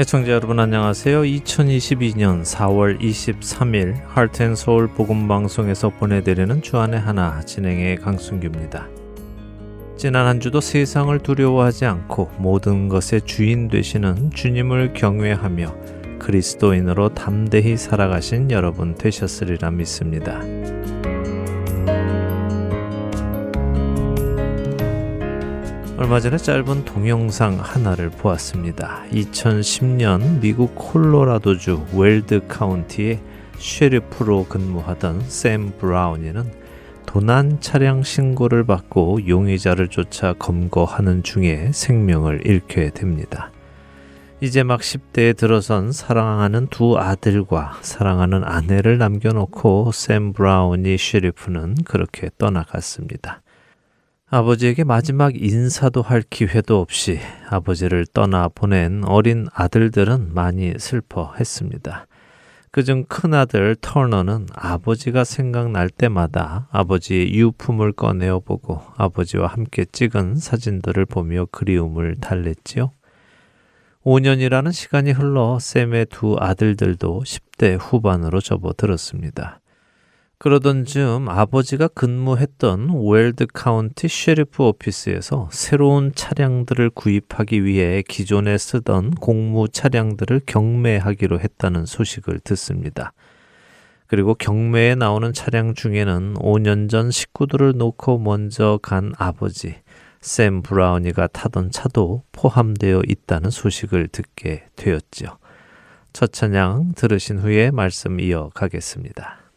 애청자 여러분 안녕하세요. 2022년 4월 23일 하트앤서울 복음방송에서 보내드리는 주안의 하나 진행의 강순규입니다. 지난 한 주도 세상을 두려워하지 않고 모든 것의 주인 되시는 주님을 경외하며 그리스도인으로 담대히 살아가신 여러분 되셨으리라 믿습니다. 얼마 전에 짧은 동영상 하나를 보았습니다. 2010년 미국 콜로라도주 웰드 카운티의 sheriff로 근무하던 샘 브라운리는 도난 차량 신고를 받고 용의자를 쫓아 검거하는 중에 생명을 잃게 됩니다. 이제 막 10대에 들어선 사랑하는 두 아들과 사랑하는 아내를 남겨놓고 샘 브라운리 sheriff는 그렇게 떠나갔습니다. 아버지에게 마지막 인사도 할 기회도 없이 아버지를 떠나 보낸 어린 아들들은 많이 슬퍼했습니다. 그중 큰아들 터너는 아버지가 생각날 때마다 아버지의 유품을 꺼내어 보고 아버지와 함께 찍은 사진들을 보며 그리움을 달랬지요. 5년이라는 시간이 흘러 샘의 두 아들들도 10대 후반으로 접어들었습니다. 그러던 즈음 아버지가 근무했던 웰드 카운티 sheriff office에서 새로운 차량들을 구입하기 위해 기존에 쓰던 공무 차량들을 경매하기로 했다는 소식을 듣습니다. 그리고 경매에 나오는 차량 중에는 5년 전 식구들을 놓고 먼저 간 아버지 샘 브라운리가 타던 차도 포함되어 있다는 소식을 듣게 되었지요. 첫 찬양 들으신 후에 말씀 이어가겠습니다.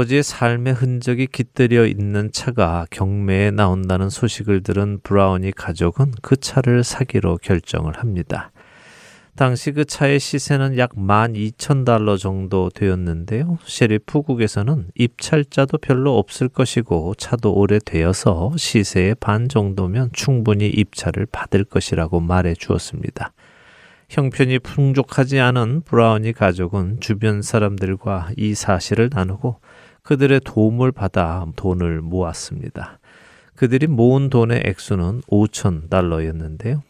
아버지의 삶의 흔적이 깃들여 있는 차가 경매에 나온다는 소식을 들은 브라우니 가족은 그 차를 사기로 결정을 합니다. 당시 그 차의 시세는 약 12,000달러 정도 되었는데요. 셰리프국에서는 입찰자도 별로 없을 것이고 차도 오래되어서 시세의 반 정도면 충분히 입찰을 받을 것이라고 말해 주었습니다. 형편이 풍족하지 않은 브라우니 가족은 주변 사람들과 이 사실을 나누고 그들의 도움을 받아 돈을 모았습니다. 그들이 모은 돈의 액수는 5천 달러였는데요.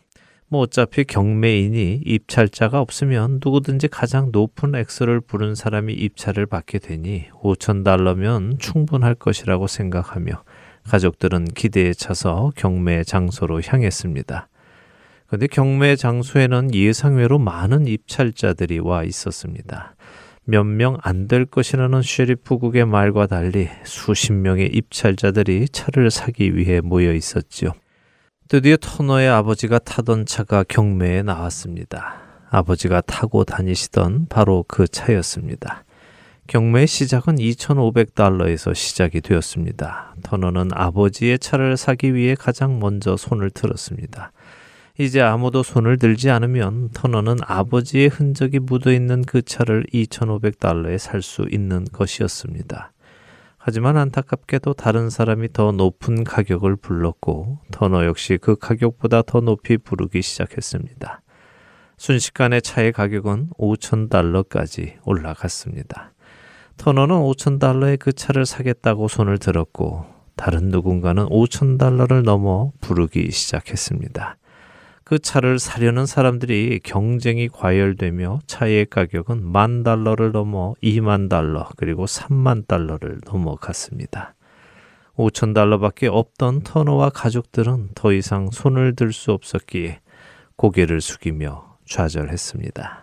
뭐 어차피 경매인이 입찰자가 없으면 누구든지 가장 높은 액수를 부른 사람이 입찰을 받게 되니 5천 달러면 충분할 것이라고 생각하며 가족들은 기대에 차서 경매 장소로 향했습니다. 그런데 경매 장소에는 예상외로 많은 입찰자들이 와 있었습니다. 몇 명 안 될 것이라는 쉐리프국의 말과 달리 수십 명의 입찰자들이 차를 사기 위해 모여 있었지요. 드디어 터너의 아버지가 타던 차가 경매에 나왔습니다. 아버지가 타고 다니시던 바로 그 차였습니다. 경매의 시작은 2,500달러에서 시작이 되었습니다. 터너는 아버지의 차를 사기 위해 가장 먼저 손을 들었습니다. 이제 아무도 손을 들지 않으면 터너는 아버지의 흔적이 묻어 있는 그 차를 2,500달러에 살 수 있는 것이었습니다. 하지만 안타깝게도 다른 사람이 더 높은 가격을 불렀고 터너 역시 그 가격보다 더 높이 부르기 시작했습니다. 순식간에 차의 가격은 5,000달러까지 올라갔습니다. 터너는 5,000달러에 그 차를 사겠다고 손을 들었고 다른 누군가는 5,000달러를 넘어 부르기 시작했습니다. 그 차를 사려는 사람들이 경쟁이 과열되며 차의 가격은 만 달러를 넘어 2만 달러 그리고 3만 달러를 넘어갔습니다. 5천 달러밖에 없던 터너와 가족들은 더 이상 손을 들 수 없었기에 고개를 숙이며 좌절했습니다.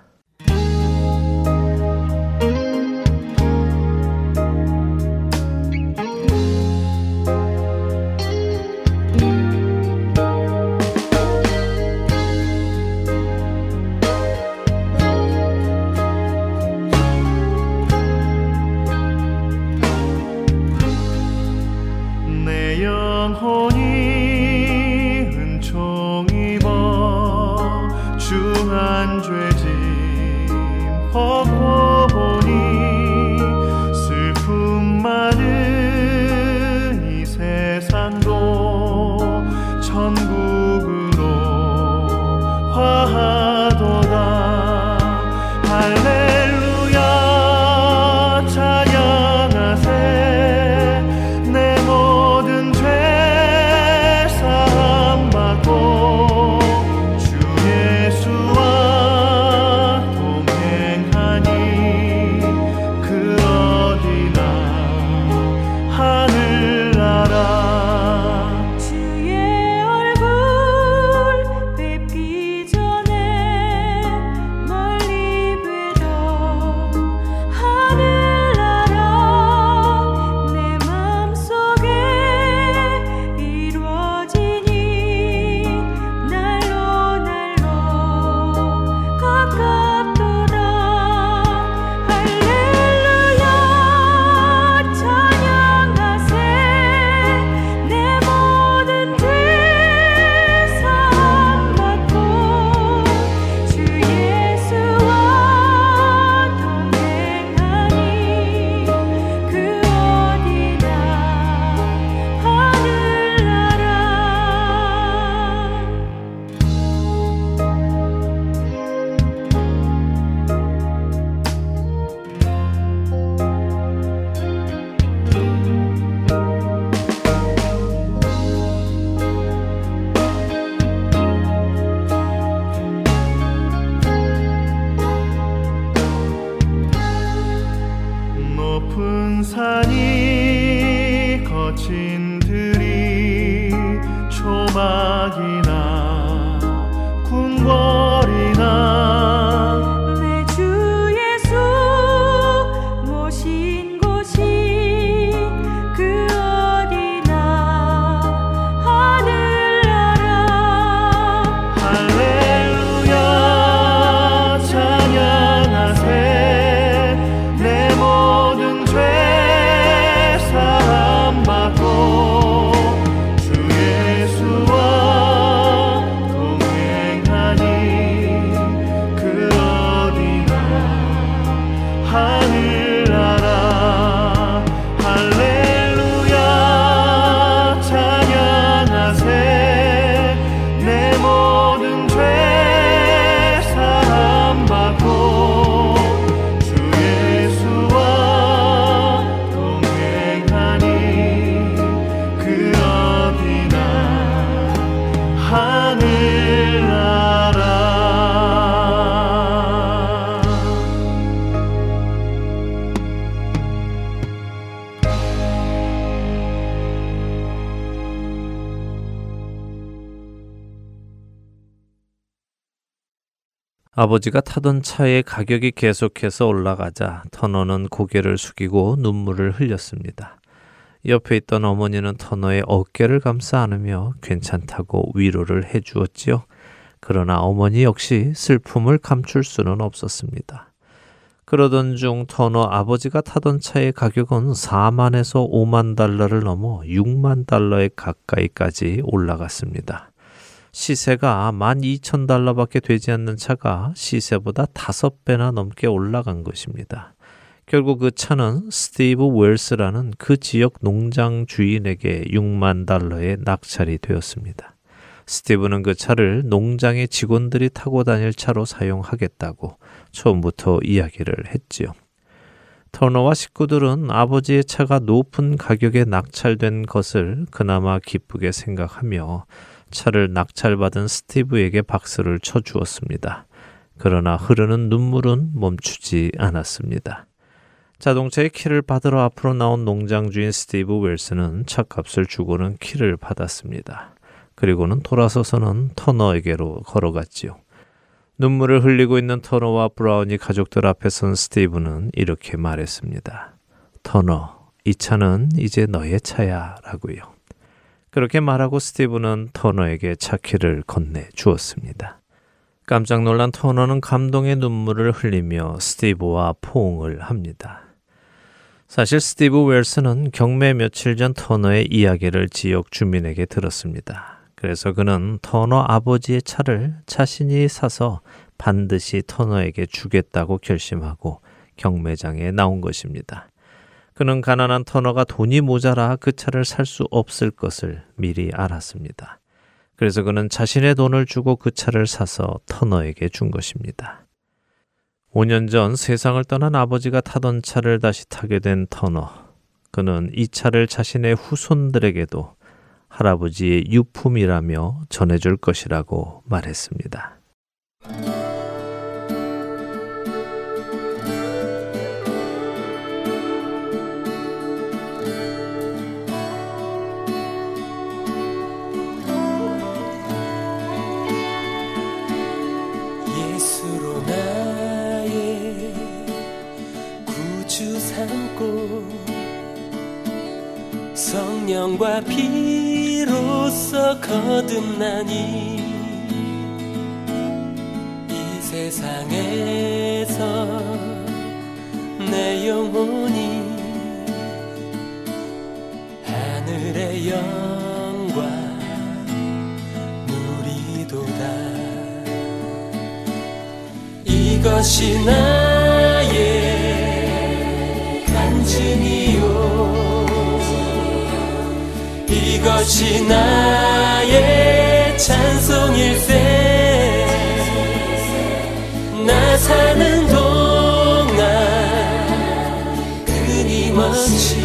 아버지가 타던 차의 가격이 계속해서 올라가자 터너는 고개를 숙이고 눈물을 흘렸습니다. 옆에 있던 어머니는 터너의 어깨를 감싸 안으며 괜찮다고 위로를 해 주었지요. 그러나 어머니 역시 슬픔을 감출 수는 없었습니다. 그러던 중 터너 아버지가 타던 차의 가격은 4만에서 5만 달러를 넘어 6만 달러에 가까이까지 올라갔습니다. 시세가 12,000달러밖에 되지 않는 차가 시세보다 다섯 배나 넘게 올라간 것입니다. 결국 그 차는 스티브 웰스라는 그 지역 농장 주인에게 6만 달러에 낙찰이 되었습니다. 스티브는 그 차를 농장의 직원들이 타고 다닐 차로 사용하겠다고 처음부터 이야기를 했지요. 터너와 식구들은 아버지의 차가 높은 가격에 낙찰된 것을 그나마 기쁘게 생각하며 차를 낙찰받은 스티브에게 박수를 쳐 주었습니다. 그러나 흐르는 눈물은 멈추지 않았습니다. 자동차의 키를 받으러 앞으로 나온 농장 주인 스티브 웰스는 차값을 주고는 키를 받았습니다. 그리고는 돌아서서는 태너에게로 걸어갔지요. 눈물을 흘리고 있는 태너와 브라운리 가족들 앞에 선 스티브는 이렇게 말했습니다. 태너, 이 차는 이제 너의 차야 라고요. 그렇게 말하고 스티브는 터너에게 차키를 건네 주었습니다. 깜짝 놀란 터너는 감동의 눈물을 흘리며 스티브와 포옹을 합니다. 사실 스티브 웰스는 경매 며칠 전 터너의 이야기를 지역 주민에게 들었습니다. 그래서 그는 터너 아버지의 차를 자신이 사서 반드시 터너에게 주겠다고 결심하고 경매장에 나온 것입니다. 그는 가난한 터너가 돈이 모자라 그 차를 살 수 없을 것을 미리 알았습니다. 그래서 그는 자신의 돈을 주고 그 차를 사서 터너에게 준 것입니다. 5년 전 세상을 떠난 아버지가 타던 차를 다시 타게 된 터너. 그는 이 차를 자신의 후손들에게도 할아버지의 유품이라며 전해줄 것이라고 말했습니다. 성령과 피로써 거듭나니 이 세상에서 내 영혼이 하늘의 영광 누리도다. 이것이 나의 간증이 이것이 나의 찬송일세. 나 사는 동안 끊임없이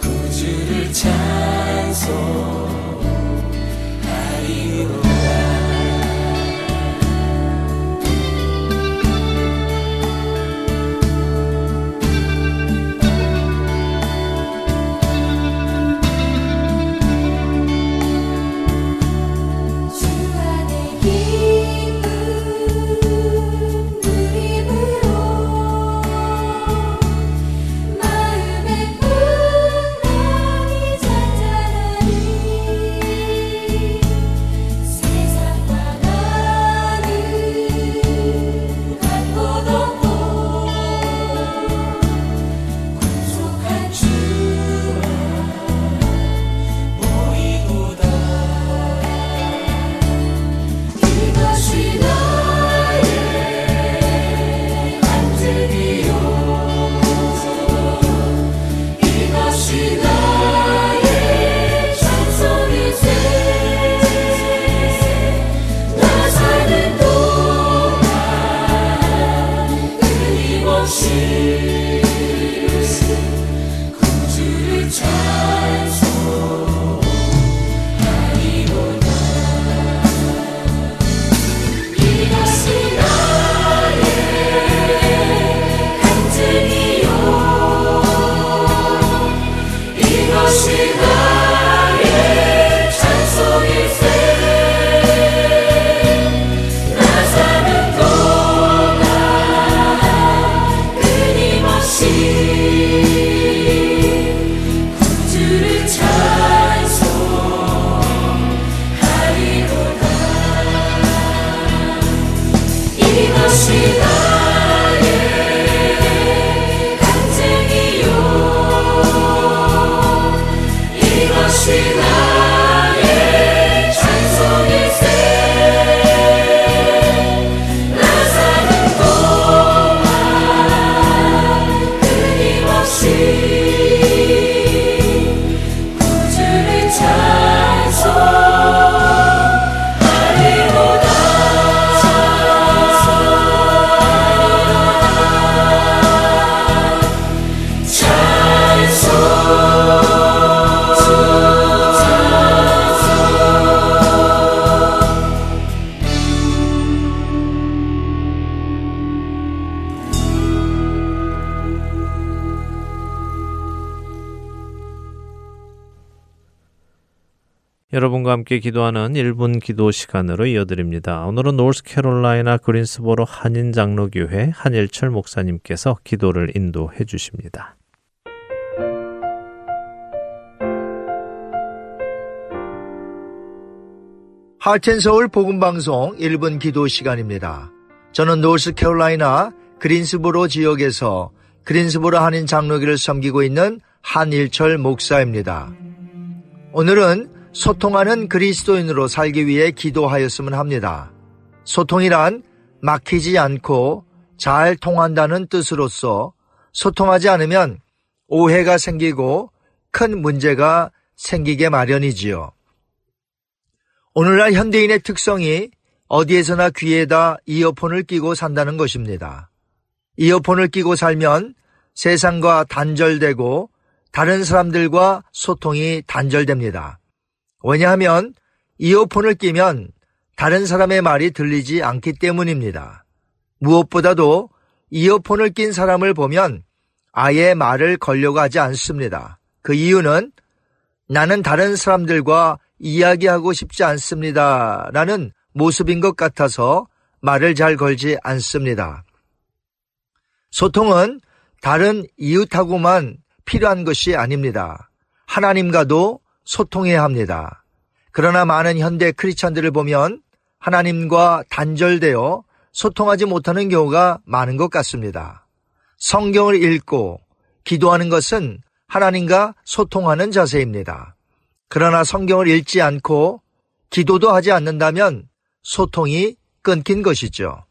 구주를 찬송 함께 기도하는 1분 기도 시간으로 이어드립니다. 오늘은 노스캐롤라이나 그린스보로 한인 장로교회 한일철 목사님께서 기도를 인도해 주십니다. 하트앤 서울 복음 방송 1분 기도 시간입니다. 저는 노스캐롤라이나 그린스보로 지역에서 그린스보로 한인 장로교를 섬기고 있는 한일철 목사입니다. 오늘은 소통하는 그리스도인으로 살기 위해 기도하였으면 합니다. 소통이란 막히지 않고 잘 통한다는 뜻으로서 소통하지 않으면 오해가 생기고 큰 문제가 생기게 마련이지요. 오늘날 현대인의 특성이 어디에서나 귀에다 이어폰을 끼고 산다는 것입니다. 이어폰을 끼고 살면 세상과 단절되고 다른 사람들과 소통이 단절됩니다. 왜냐하면 이어폰을 끼면 다른 사람의 말이 들리지 않기 때문입니다. 무엇보다도 이어폰을 낀 사람을 보면 아예 말을 걸려고 하지 않습니다. 그 이유는 나는 다른 사람들과 이야기하고 싶지 않습니다. 라는 모습인 것 같아서 말을 잘 걸지 않습니다. 소통은 다른 이웃하고만 필요한 것이 아닙니다. 하나님과도 소통해야 합니다. 그러나 많은 현대 크리스천들을 보면 하나님과 단절되어 소통하지 못하는 경우가 많은 것 같습니다. 성경을 읽고 기도하는 것은 하나님과 소통하는 자세입니다. 그러나 성경을 읽지 않고 기도도 하지 않는다면 소통이 끊긴 것이죠.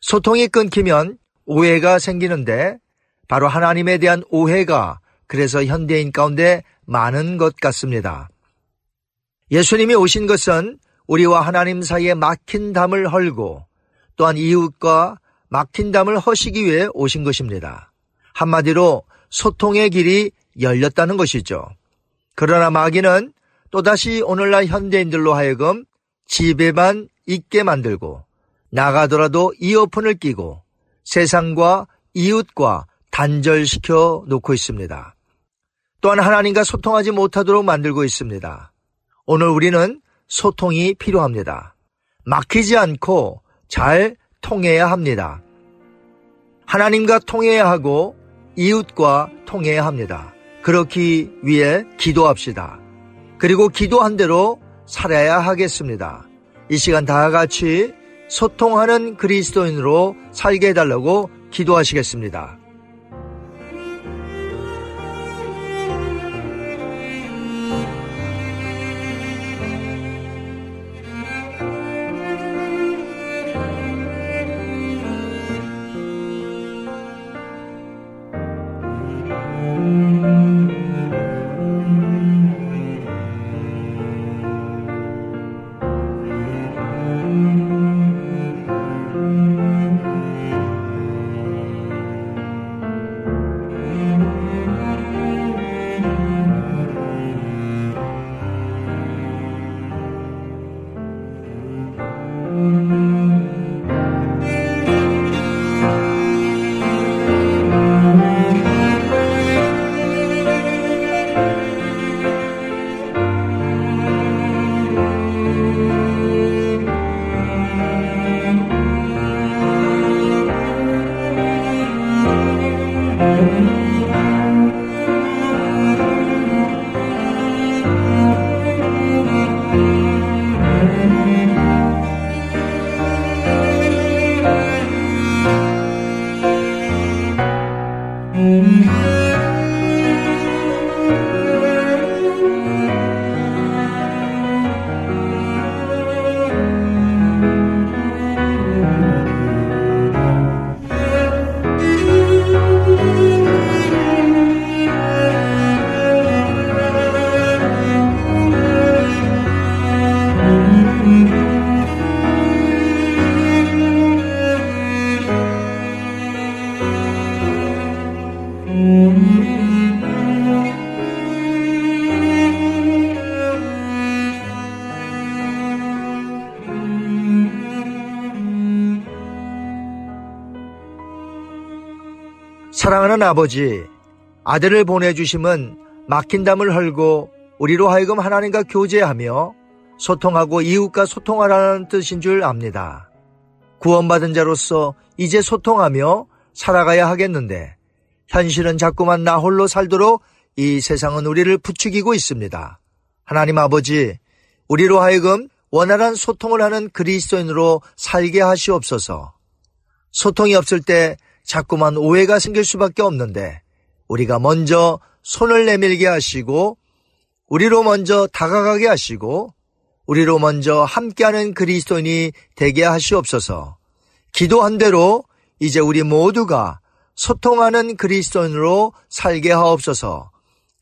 소통이 끊기면 오해가 생기는데 바로 하나님에 대한 오해가 그래서 현대인 가운데 많은 것 같습니다. 예수님이 오신 것은 우리와 하나님 사이에 막힌 담을 헐고 또한 이웃과 막힌 담을 허시기 위해 오신 것입니다. 한마디로 소통의 길이 열렸다는 것이죠. 그러나 마귀는 또다시 오늘날 현대인들로 하여금 집에만 있게 만들고 나가더라도 이어폰을 끼고 세상과 이웃과 단절시켜 놓고 있습니다. 또한 하나님과 소통하지 못하도록 만들고 있습니다. 오늘 우리는 소통이 필요합니다. 막히지 않고 잘 통해야 합니다. 하나님과 통해야 하고 이웃과 통해야 합니다. 그렇기 위해 기도합시다. 그리고 기도한 대로 살아야 하겠습니다. 이 시간 다 같이 소통하는 그리스도인으로 살게 해달라고 기도하시겠습니다. 사랑하는 아버지, 아들을 보내주심은 막힌 담을 헐고 우리로 하여금 하나님과 교제하며 소통하고 이웃과 소통하라는 뜻인 줄 압니다. 구원받은 자로서 이제 소통하며 살아가야 하겠는데 현실은 자꾸만 나 홀로 살도록 이 세상은 우리를 부추기고 있습니다. 하나님 아버지, 우리로 하여금 원활한 소통을 하는 그리스도인으로 살게 하시옵소서. 소통이 없을 때 자꾸만 오해가 생길 수밖에 없는데 우리가 먼저 손을 내밀게 하시고 우리로 먼저 다가가게 하시고 우리로 먼저 함께하는 그리스도인이 되게 하시옵소서. 기도한 대로 이제 우리 모두가 소통하는 그리스도인으로 살게 하옵소서.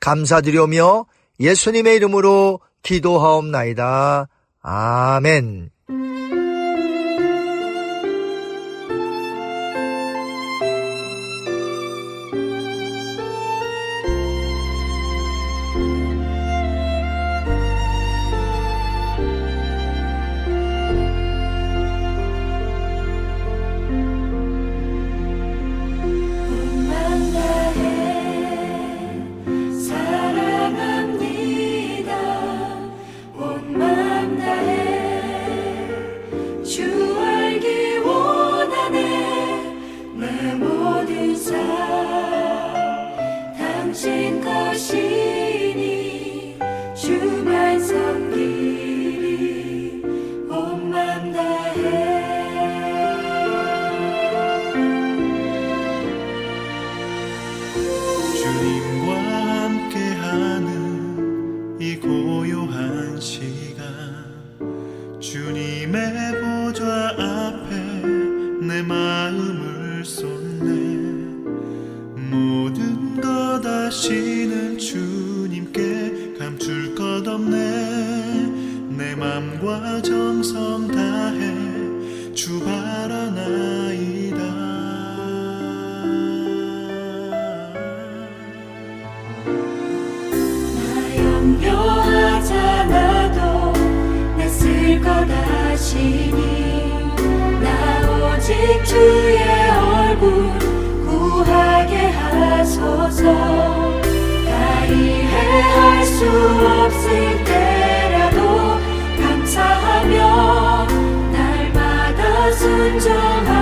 감사드리며 예수님의 이름으로 기도하옵나이다. 아멘. 날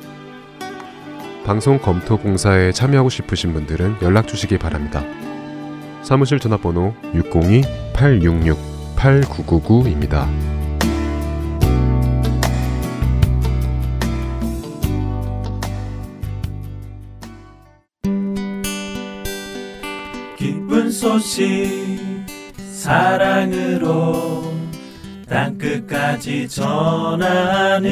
방송 검토 공사에 참여하고 싶으신 분들은 연락 주시기 바랍니다. 사무실 전화번호 602-866-8999입니다. 기쁜 소식 사랑으로 땅끝까지 전하는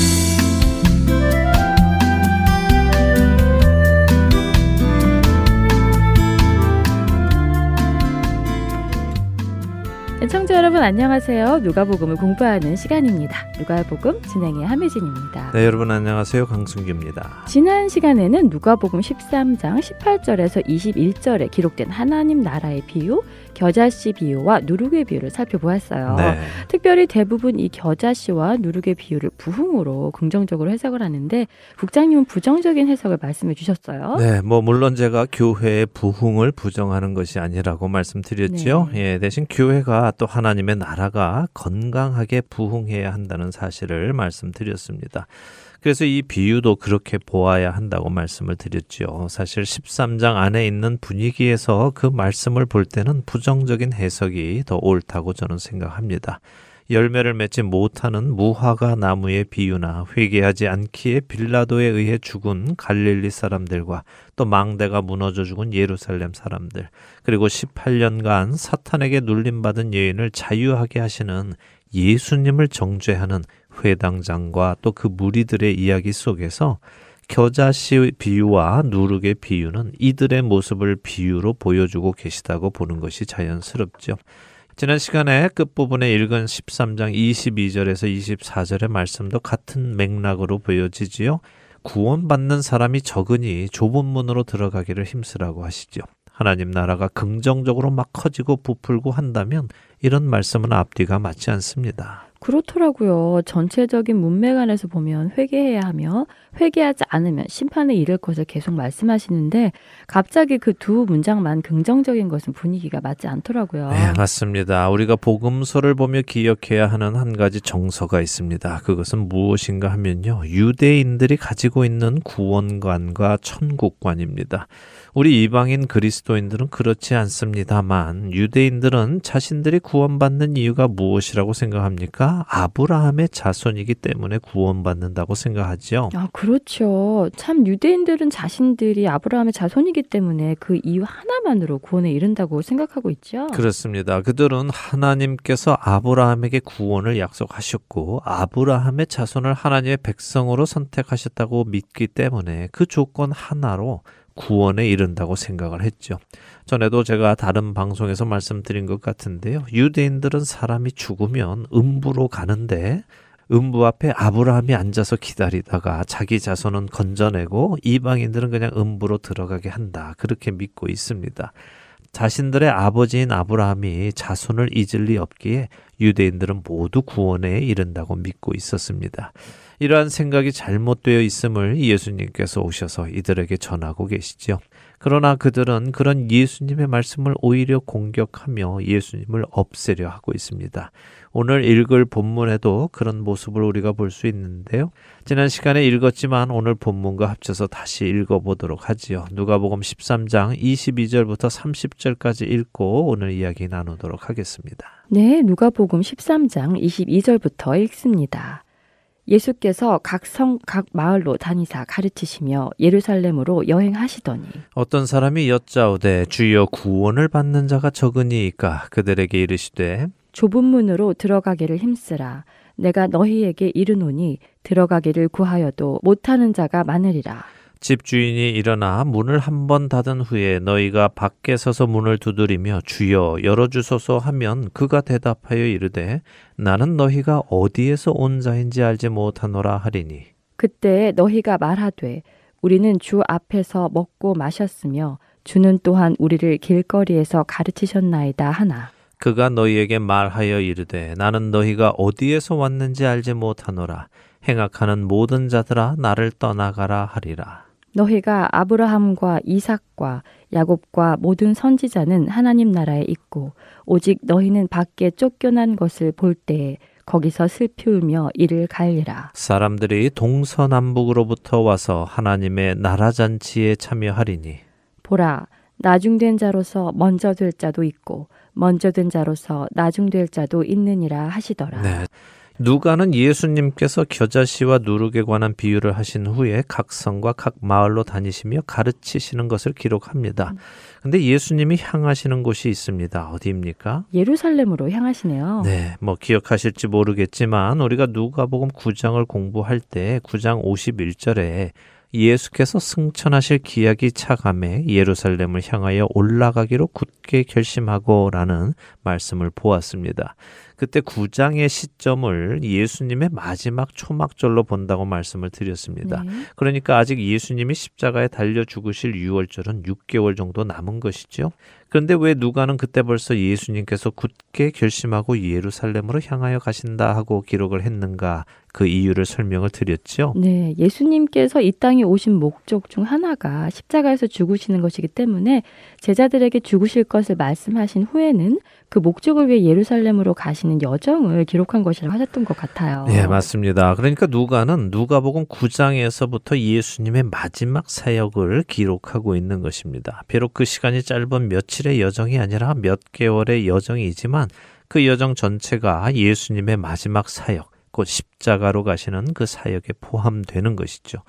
청자 여러분 안녕하세요. 누가복음을 공부하는 시간입니다. 누가복음 진행의 함혜진입니다. 네, 여러분 안녕하세요. 강승규입니다. 지난 시간에는 누가복음 13장 18절에서 21절에 기록된 하나님 나라의 비유, 겨자씨 비유와 누룩의 비유를 살펴보았어요. 네. 특별히 대부분 이 겨자씨와 누룩의 비유를 부흥으로 긍정적으로 해석을 하는데 국장님은 부정적인 해석을 말씀해 주셨어요. 네, 뭐 물론 제가 교회의 부흥을 부정하는 것이 아니라고 말씀드렸죠. 네. 예, 대신 교회가 또 하나님의 나라가 건강하게 부흥해야 한다는 사실을 말씀드렸습니다. 그래서 이 비유도 그렇게 보아야 한다고 말씀을 드렸죠. 사실 13장 안에 있는 분위기에서 그 말씀을 볼 때는 부정적인 해석이 더 옳다고 저는 생각합니다. 열매를 맺지 못하는 무화과 나무의 비유나 회개하지 않기에 빌라도에 의해 죽은 갈릴리 사람들과 또 망대가 무너져 죽은 예루살렘 사람들 그리고 18년간 사탄에게 눌림받은 여인을 자유하게 하시는 예수님을 정죄하는 회당장과 또 그 무리들의 이야기 속에서 겨자씨 비유와 누룩의 비유는 이들의 모습을 비유로 보여주고 계시다고 보는 것이 자연스럽죠. 지난 시간에 끝부분에 읽은 13장 22절에서 24절의 말씀도 같은 맥락으로 보여지지요. 구원받는 사람이 적으니 좁은 문으로 들어가기를 힘쓰라고 하시죠. 하나님 나라가 긍정적으로 막 커지고 부풀고 한다면 이런 말씀은 앞뒤가 맞지 않습니다. 그렇더라고요. 전체적인 문맥안에서 보면 회개해야 하며 회개하지 않으면 심판에 이를 것을 계속 말씀하시는데 갑자기 그 두 문장만 긍정적인 것은 분위기가 맞지 않더라고요. 네, 맞습니다. 우리가 복음서를 보며 기억해야 하는 한 가지 정서가 있습니다. 그것은 무엇인가 하면요. 유대인들이 가지고 있는 구원관과 천국관입니다. 우리 이방인 그리스도인들은 그렇지 않습니다만 유대인들은 자신들이 구원받는 이유가 무엇이라고 생각합니까? 아브라함의 자손이기 때문에 구원받는다고 생각하지요. 아, 그렇죠. 참 유대인들은 자신들이 아브라함의 자손이기 때문에 그 이유 하나만으로 구원에 이른다고 생각하고 있죠. 그렇습니다. 그들은 하나님께서 아브라함에게 구원을 약속하셨고 아브라함의 자손을 하나님의 백성으로 선택하셨다고 믿기 때문에 그 조건 하나로 구원에 이른다고 생각을 했죠. 전에도 제가 다른 방송에서 말씀드린 것 같은데요. 유대인들은 사람이 죽으면 음부로 가는데 음부 앞에 아브라함이 앉아서 기다리다가 자기 자손은 건져내고 이방인들은 그냥 음부로 들어가게 한다. 그렇게 믿고 있습니다. 자신들의 아버지인 아브라함이 자손을 잊을 리 없기에 유대인들은 모두 구원에 이른다고 믿고 있었습니다. 이러한 생각이 잘못되어 있음을 예수님께서 오셔서 이들에게 전하고 계시죠. 그러나 그들은 그런 예수님의 말씀을 오히려 공격하며 예수님을 없애려 하고 있습니다. 오늘 읽을 본문에도 그런 모습을 우리가 볼 수 있는데요. 지난 시간에 읽었지만 오늘 본문과 합쳐서 다시 읽어보도록 하지요. 누가복음 13장 22절부터 30절까지 읽고 오늘 이야기 나누도록 하겠습니다. 네, 누가복음 13장 22절부터 읽습니다. 예수께서 각 성, 각 마을로 다니사 가르치시며 예루살렘으로 여행하시더니 어떤 사람이 여짜오되 주여 구원을 받는 자가 적으니이까 그들에게 이르시되 좁은 문으로 들어가기를 힘쓰라. 내가 너희에게 이르노니 들어가기를 구하여도 못하는 자가 많으리라. 집주인이 일어나 문을 한 번 닫은 후에 너희가 밖에 서서 문을 두드리며 주여 열어주소서 하면 그가 대답하여 이르되 나는 너희가 어디에서 온 자인지 알지 못하노라 하리니. 그때 너희가 말하되 우리는 주 앞에서 먹고 마셨으며 주는 또한 우리를 길거리에서 가르치셨나이다 하나. 그가 너희에게 말하여 이르되 나는 너희가 어디에서 왔는지 알지 못하노라. 행악하는 모든 자들아 나를 떠나가라 하리라 너희가 아브라함과 이삭과 야곱과 모든 선지자는 하나님 나라에 있고 오직 너희는 밖에 쫓겨난 것을 볼 때에 거기서 슬피 울며 이를 갈리라. 사람들이 동서남북으로부터 와서 하나님의 나라 잔치에 참여하리니 보라, 나중된 자로서 먼저 될 자도 있고 먼저 된 자로서 나중될 자도 있느니라 하시더라. 네. 누가는 예수님께서 겨자씨와 누룩에 관한 비유를 하신 후에 각 성과 각 마을로 다니시며 가르치시는 것을 기록합니다. 근데 예수님이 향하시는 곳이 있습니다. 어디입니까? 예루살렘으로 향하시네요. 네, 뭐 기억하실지 모르겠지만 우리가 누가복음 9장을 공부할 때 9장 51절에 예수께서 승천하실 기약이 차감해 예루살렘을 향하여 올라가기로 굳게 결심하고라는 말씀을 보았습니다. 그때 9장의 시점을 예수님의 마지막 초막절로 본다고 말씀을 드렸습니다. 네. 그러니까 아직 예수님이 십자가에 달려 죽으실 6월절은 6개월 정도 남은 것이죠. 그런데 왜 누가는 그때 벌써 예수님께서 굳게 결심하고 예루살렘으로 향하여 가신다 하고 기록을 했는가 그 이유를 설명을 드렸죠. 네, 예수님께서 이 땅에 오신 목적 중 하나가 십자가에서 죽으시는 것이기 때문에 제자들에게 죽으실 것을 말씀하신 후에는 그 목적을 위해 예루살렘으로 가시는 여정을 기록한 것이라고 하셨던 것 같아요. 네, 맞습니다. 그러니까 누가는 누가복음 9장에서부터 예수님의 마지막 사역을 기록하고 있는 것입니다. 비록 그 시간이 짧은 며칠의 여정이 아니라 몇 개월의 여정이지만 그 여정 전체가 예수님의 마지막 사역, 곧 십자가로 가시는 그 사역에 포함되는 것이죠.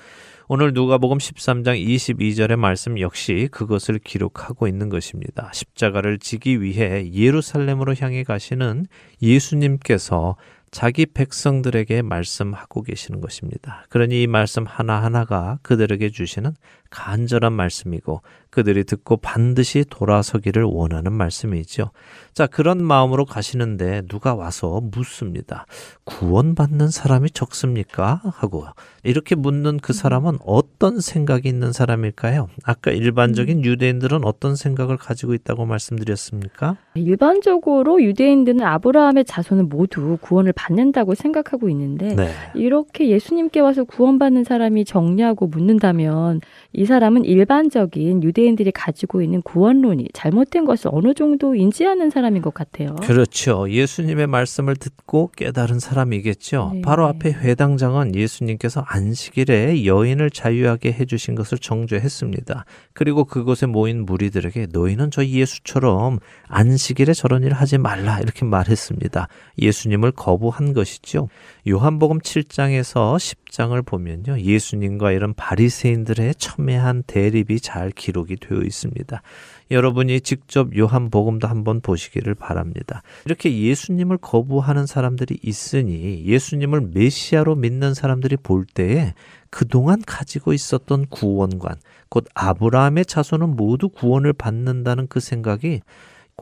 오늘 누가복음 13장 22절의 말씀 역시 그것을 기록하고 있는 것입니다. 십자가를 지기 위해 예루살렘으로 향해 가시는 예수님께서 자기 백성들에게 말씀하고 계시는 것입니다. 그러니 이 말씀 하나하나가 그들에게 주시는 간절한 말씀이고 그들이 듣고 반드시 돌아서기를 원하는 말씀이죠. 자, 그런 마음으로 가시는데 누가 와서 묻습니다. 구원받는 사람이 적습니까? 하고 이렇게 묻는 그 사람은 어떤 생각이 있는 사람일까요? 아까 일반적인 유대인들은 어떤 생각을 가지고 있다고 말씀드렸습니까? 일반적으로 유대인들은 아브라함의 자손은 모두 구원을 받는다고 생각하고 있는데 네. 이렇게 예수님께 와서 구원받는 사람이 정리하고 묻는다면 이 사람은 일반적인 유대 인들이 가지고 있는 구원론이 잘못된 것을 어느 정도 인지하는 사람인 것 같아요. 그렇죠. 예수님의 말씀을 듣고 깨달은 사람이겠죠. 네. 바로 앞에 회당장은 예수님께서 안식일에 여인을 자유하게 해주신 것을 정죄했습니다. 그리고 그곳에 모인 무리들에게 너희는 저 예수처럼 안식일에 저런 일 하지 말라 이렇게 말했습니다. 예수님을 거부한 것이죠. 요한복음 7장에서 10장을 보면요. 예수님과 이런 바리새인들의 첨예한 대립이 잘 기록이 되어 있습니다. 여러분이 직접 요한복음도 한번 보시기를 바랍니다. 이렇게 예수님을 거부하는 사람들이 있으니 예수님을 메시아로 믿는 사람들이 볼 때에 그동안 가지고 있었던 구원관, 곧 아브라함의 자손은 모두 구원을 받는다는 그 생각이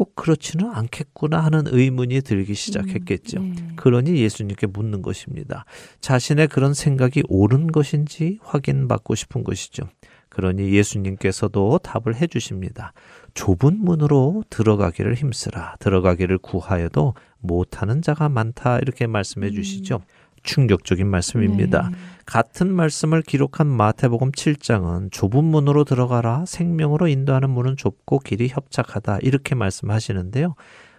꼭 그렇지는 않겠구나 하는 의문이 들기 시작했겠죠. 네. 그러니 예수님께 묻는 것입니다. 자신의 그런 생각이 옳은 것인지 확인받고 싶은 것이죠. 그러니 예수님께서도 답을 해 주십니다. 좁은 문으로 들어가기를 힘쓰라. 들어가기를 구하여도 못하는 자가 많다. 이렇게 말씀해 주시죠. 충격적인 말씀입니다. 네. 같은 말씀을 기록한 마태복음 7장은 좁은 문으로 들어가라. 생명으로 인도하는 문은 좁고 길이 협착하다. 이렇게 말씀하시는데요.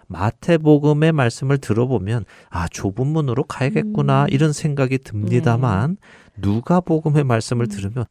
마태복음의 말씀을 들어보면 아 좁은 문으로 가야겠구나 음. 이런 생각이 듭니다만 누가복음의 말씀을 들으면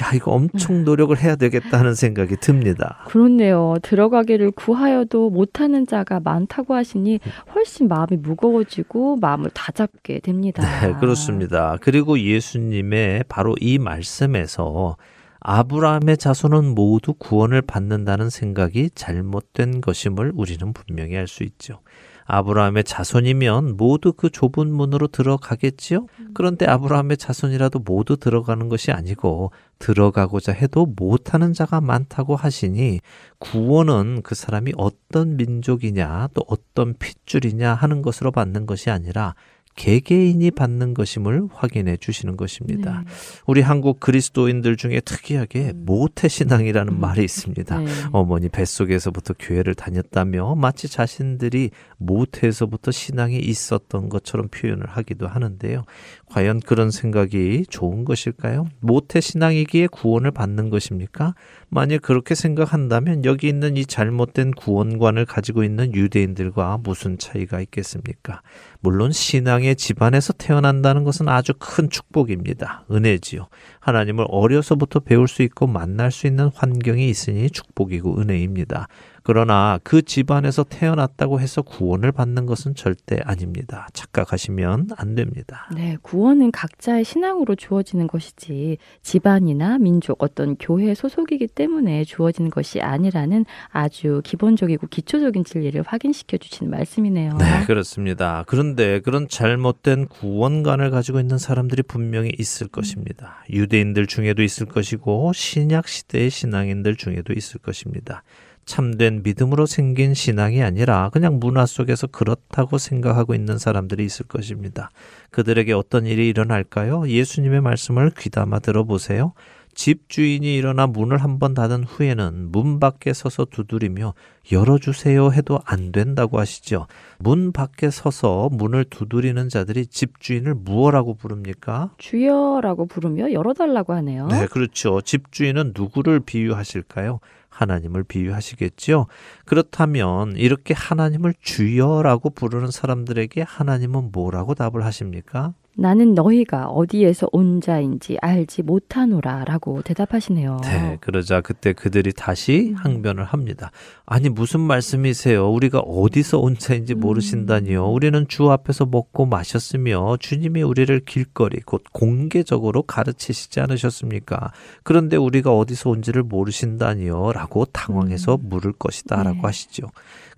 야 이거 엄청 노력을 해야 되겠다 하는 생각이 듭니다. 그렇네요. 들어가기를 구하여도 못하는 자가 많다고 하시니 훨씬 마음이 무거워지고 마음을 다잡게 됩니다. 네, 그렇습니다. 그리고 예수님의 바로 이 말씀에서 아브라함의 자손은 모두 구원을 받는다는 생각이 잘못된 것임을 우리는 분명히 알 수 있죠. 아브라함의 자손이면 모두 그 좁은 문으로 들어가겠지요? 그런데 아브라함의 자손이라도 모두 들어가는 것이 아니고 들어가고자 해도 못하는 자가 많다고 하시니 구원은 그 사람이 어떤 민족이냐 또 어떤 핏줄이냐 하는 것으로 받는 것이 아니라 개개인이 받는 것임을 확인해 주시는 것입니다. 네. 우리 한국 그리스도인들 중에 특이하게 모태 신앙이라는 음. 말이 있습니다. 네. 어머니 뱃속에서부터 교회를 다녔다며 마치 자신들이 모태에서부터 신앙이 있었던 것처럼 표현을 하기도 하는데요. 과연 그런 생각이 좋은 것일까요? 모태 신앙이기에 구원을 받는 것입니까? 만일 그렇게 생각한다면 여기 있는 이 잘못된 구원관을 가지고 있는 유대인들과 무슨 차이가 있겠습니까? 물론 신앙의 집안에서 태어난다는 것은 아주 큰 축복입니다. 은혜지요. 하나님을 어려서부터 배울 수 있고 만날 수 있는 환경이 있으니 축복이고 은혜입니다. 그러나 그 집안에서 태어났다고 해서 구원을 받는 것은 절대 아닙니다. 착각하시면 안 됩니다. 네, 구원은 각자의 신앙으로 주어지는 것이지 집안이나 민족 어떤 교회 소속이기 때문에 주어지는 것이 아니라는 아주 기본적이고 기초적인 진리를 확인시켜 주시는 말씀이네요. 네, 그렇습니다. 그런데 그런 잘못된 구원관을 가지고 있는 사람들이 분명히 있을 것입니다. 유대인들 중에도 있을 것이고 신약 시대의 신앙인들 중에도 있을 것입니다. 참된 믿음으로 생긴 신앙이 아니라 그냥 문화 속에서 그렇다고 생각하고 있는 사람들이 있을 것입니다. 그들에게 어떤 일이 일어날까요? 예수님의 말씀을 귀담아 들어보세요. 집주인이 일어나 문을 한 번 닫은 후에는 문 밖에 서서 두드리며 열어주세요 해도 안 된다고 하시죠. 문 밖에 서서 문을 두드리는 자들이 집주인을 무엇라고 부릅니까? 주여라고 부르며 열어달라고 하네요. 네, 그렇죠. 집주인은 누구를 비유하실까요? 하나님을 비유하시겠죠. 그렇다면 이렇게 하나님을 주여라고 부르는 사람들에게 하나님은 뭐라고 답을 하십니까? 나는 너희가 어디에서 온 자인지 알지 못하노라 라고 대답하시네요. 네, 그러자 그때 그들이 다시 항변을 합니다. 아니 무슨 말씀이세요? 우리가 어디서 온 자인지 모르신다니요. 우리는 주 앞에서 먹고 마셨으며 주님이 우리를 길거리 곧 공개적으로 가르치시지 않으셨습니까? 그런데 우리가 어디서 온지를 모르신다니요.라고 당황해서 물을 것이다 라고 네. 하시죠.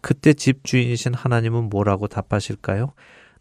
그때 집 주인이신 하나님은 뭐라고 답하실까요?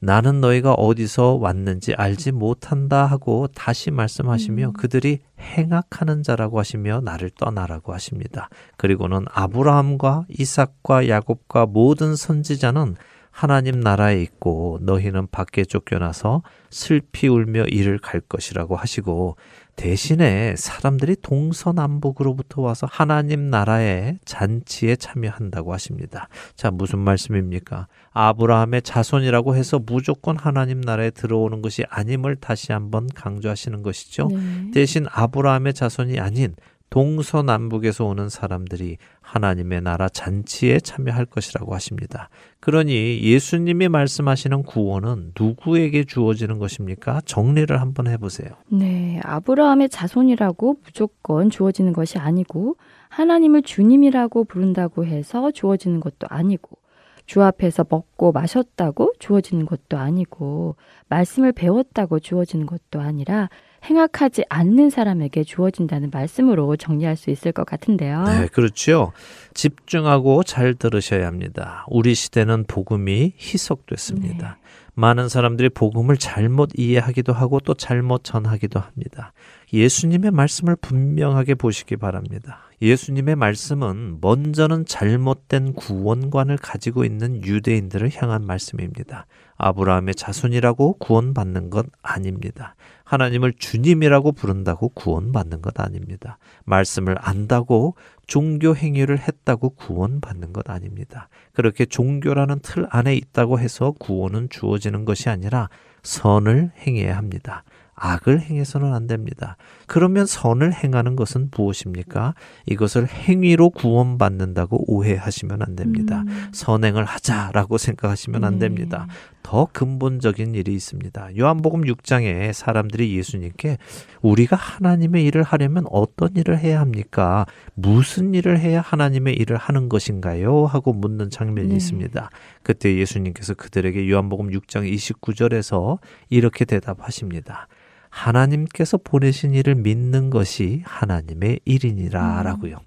나는 너희가 어디서 왔는지 알지 못한다 하고 다시 말씀하시며 그들이 행악하는 자라고 하시며 나를 떠나라고 하십니다. 그리고는 아브라함과 이삭과 야곱과 모든 선지자는 하나님 나라에 있고 너희는 밖에 쫓겨나서 슬피 울며 이를 갈 것이라고 하시고 대신에 사람들이 동서남북으로부터 와서 하나님 나라의 잔치에 참여한다고 하십니다. 자, 무슨 말씀입니까? 아브라함의 자손이라고 해서 무조건 하나님 나라에 들어오는 것이 아님을 다시 한번 강조하시는 것이죠. 네. 대신 아브라함의 자손이 아닌 동서남북에서 오는 사람들이 하나님의 나라 잔치에 참여할 것이라고 하십니다. 그러니 예수님이 말씀하시는 구원은 누구에게 주어지는 것입니까? 정리를 한번 해보세요. 네, 아브라함의 자손이라고 무조건 주어지는 것이 아니고 하나님을 주님이라고 부른다고 해서 주어지는 것도 아니고 주 앞에서 먹고 마셨다고 주어지는 것도 아니고 말씀을 배웠다고 주어지는 것도 아니라 행악하지 않는 사람에게 주어진다는 말씀으로 정리할 수 있을 것 같은데요. 네, 그렇죠. 집중하고 잘 들으셔야 합니다. 우리 시대는 복음이 희석됐습니다. 많은 사람들이 복음을 잘못 이해하기도 하고 또 잘못 전하기도 합니다. 예수님의 말씀을 분명하게 보시기 바랍니다. 예수님의 말씀은 먼저는 잘못된 구원관을 가지고 있는 유대인들을 향한 말씀입니다. 아브라함의 자손이라고 구원받는 것 아닙니다. 하나님을 주님이라고 부른다고 구원받는 것 아닙니다. 말씀을 안다고 종교 행위를 했다고 구원받는 것 아닙니다. 그렇게 종교라는 틀 안에 있다고 해서 구원은 주어지는 것이 아니라 선을 행해야 합니다. 악을 행해서는 안 됩니다. 그러면 선을 행하는 것은 무엇입니까? 이것을 행위로 구원받는다고 오해하시면 안 됩니다. 음. 선행을 하자라고 생각하시면 안 네. 됩니다. 더 근본적인 일이 있습니다. 요한복음 6장에 사람들이 예수님께 우리가 하나님의 일을 하려면 어떤 일을 해야 합니까? 무슨 일을 해야 하나님의 일을 하는 것인가요? 하고 묻는 장면이 네. 있습니다. 그때 예수님께서 그들에게 요한복음 6장 29절에서 이렇게 대답하십니다. 하나님께서 보내신 일을 믿는 것이 하나님의 일이니라 음. 라고요.